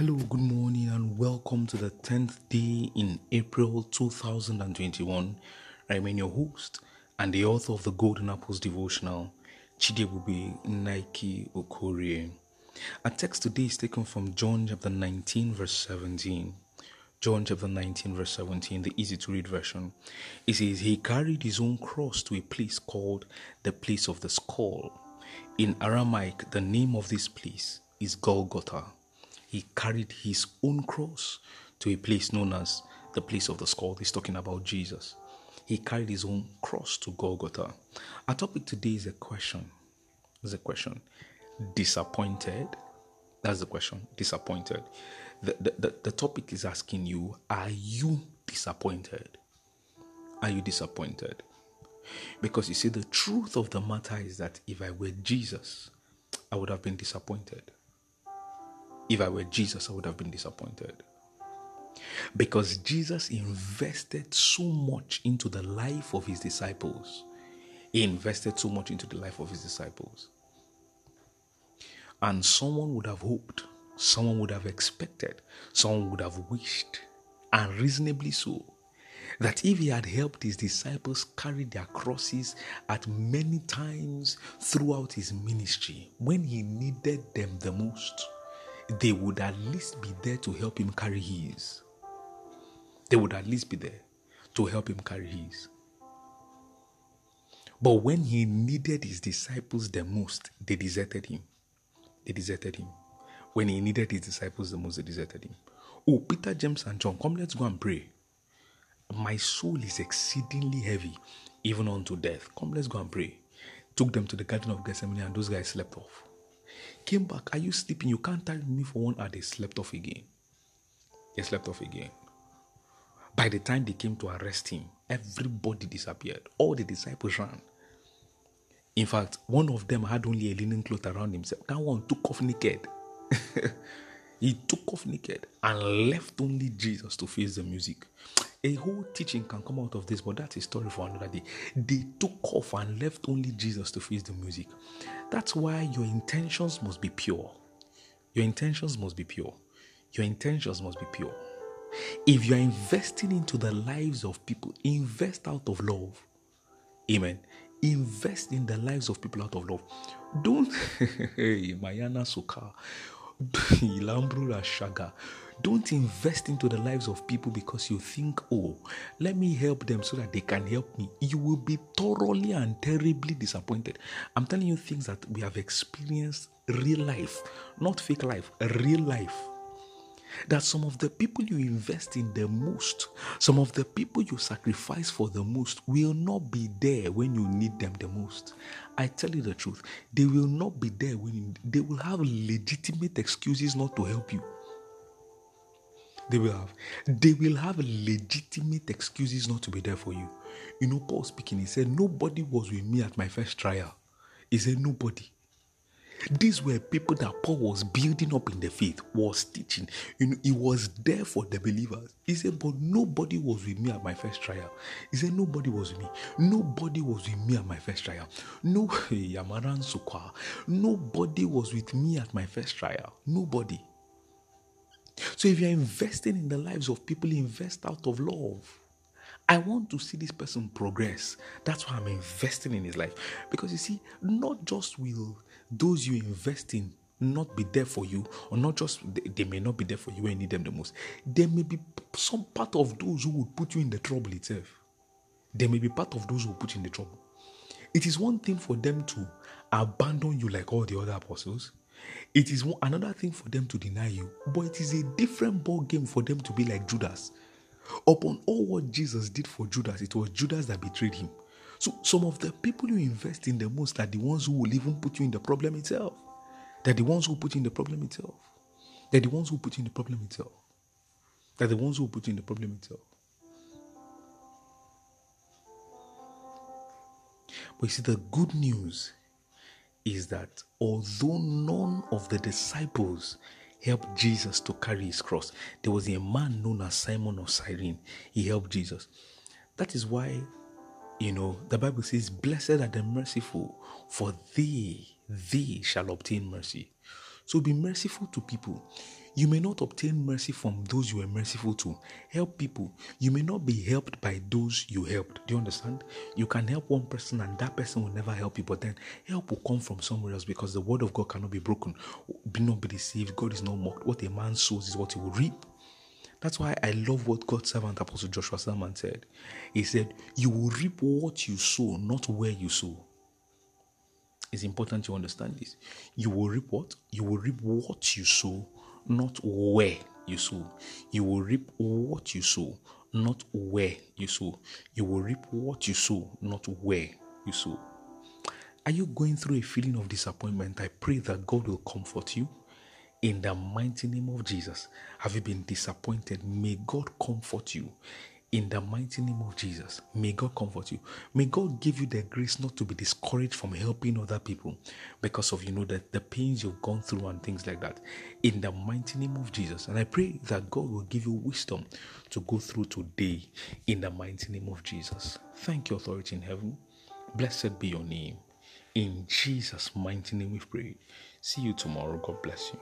Hello, good morning, and welcome to the 10th day in April 2021. I remain your host and the author of the Golden Apples devotional, Chidebube Nike Okorie. Our text today is taken from John chapter 19, verse 17. John chapter 19, verse 17, the easy to read version. It says, He carried his own cross to a place called the place of the skull. In Aramaic, the name of this place is Golgotha he carried his own cross to a place known as the place of the skull. He's talking about Jesus. He carried his own cross to Golgotha. Our topic today is a question. Is a question. Disappointed? That's the question. Disappointed. The, the, the, the topic is asking you, are you disappointed? Are you disappointed? Because you see, the truth of the matter is that if I were Jesus, I would have been disappointed. If I were Jesus, I would have been disappointed. Because Jesus invested so much into the life of his disciples. He invested so much into the life of his disciples. And someone would have hoped, someone would have expected, someone would have wished, and reasonably so, that if he had helped his disciples carry their crosses at many times throughout his ministry, when he needed them the most, they would at least be there to help him carry his. They would at least be there to help him carry his. But when he needed his disciples the most, they deserted him. They deserted him. When he needed his disciples the most, they deserted him. Oh, Peter, James, and John, come, let's go and pray. My soul is exceedingly heavy, even unto death. Come, let's go and pray. Took them to the Garden of Gethsemane, and those guys slept off. Came back. Are you sleeping? You can't tell me for one hour. They slept off again. They slept off again. By the time they came to arrest him, everybody disappeared. All the disciples ran. In fact, one of them had only a linen cloth around himself. That one took off naked. he took off naked and left only Jesus to face the music. A whole teaching can come out of this, but that's a story for another day. They took off and left only Jesus to face the music. That's why your intentions must be pure. Your intentions must be pure. Your intentions must be pure. If you are investing into the lives of people, invest out of love. Amen. Invest in the lives of people out of love. Don't, hey, Mayana Shaga. Don't invest into the lives of people because you think, oh, let me help them so that they can help me. You will be thoroughly and terribly disappointed. I'm telling you things that we have experienced real life, not fake life, real life. That some of the people you invest in the most, some of the people you sacrifice for the most, will not be there when you need them the most. I tell you the truth, they will not be there when you, they will have legitimate excuses not to help you. They will have. They will have legitimate excuses not to be there for you. You know, Paul speaking, he said, Nobody was with me at my first trial. He said, Nobody. These were people that Paul was building up in the faith, was teaching. You know, he was there for the believers. He said, But nobody was with me at my first trial. He said, Nobody was with me. Nobody was with me at my first trial. No, Yamaran Sukwa. Nobody was with me at my first trial. Nobody. So if you're investing in the lives of people, invest out of love. I want to see this person progress. That's why I'm investing in his life. Because you see, not just will those you invest in not be there for you, or not just they may not be there for you when you need them the most. There may be some part of those who would put you in the trouble itself. There may be part of those who put you in the trouble. It is one thing for them to abandon you like all the other apostles. It is another thing for them to deny you, but it is a different ball game for them to be like Judas. Upon all what Jesus did for Judas, it was Judas that betrayed him. So some of the people you invest in the most are the ones who will even put you in the problem itself. They're the ones who put you in the problem itself. They're the ones who put you in the problem itself. They're the ones who put you in the problem itself. But you see, the good news is that although none of the disciples helped Jesus to carry his cross, there was a man known as Simon of Cyrene. He helped Jesus. That is why, you know, the Bible says, Blessed are the merciful, for they, they shall obtain mercy. So be merciful to people. You may not obtain mercy from those you were merciful to. Help people. You may not be helped by those you helped. Do you understand? You can help one person and that person will never help you, but then help will come from somewhere else because the word of God cannot be broken. Be not be deceived. God is not mocked. What a man sows is what he will reap. That's why I love what God's servant Apostle Joshua Selman said. He said, You will reap what you sow, not where you sow. It's important to understand this. You will reap what? You will reap what you sow, not where you sow. You will reap what you sow, not where you sow. You will reap what you sow, not where you sow. Are you going through a feeling of disappointment? I pray that God will comfort you. In the mighty name of Jesus, have you been disappointed? May God comfort you in the mighty name of Jesus. May God comfort you. May God give you the grace not to be discouraged from helping other people because of you know that the pains you've gone through and things like that. In the mighty name of Jesus. And I pray that God will give you wisdom to go through today in the mighty name of Jesus. Thank you, authority in heaven. Blessed be your name. In Jesus' mighty name we pray. See you tomorrow. God bless you.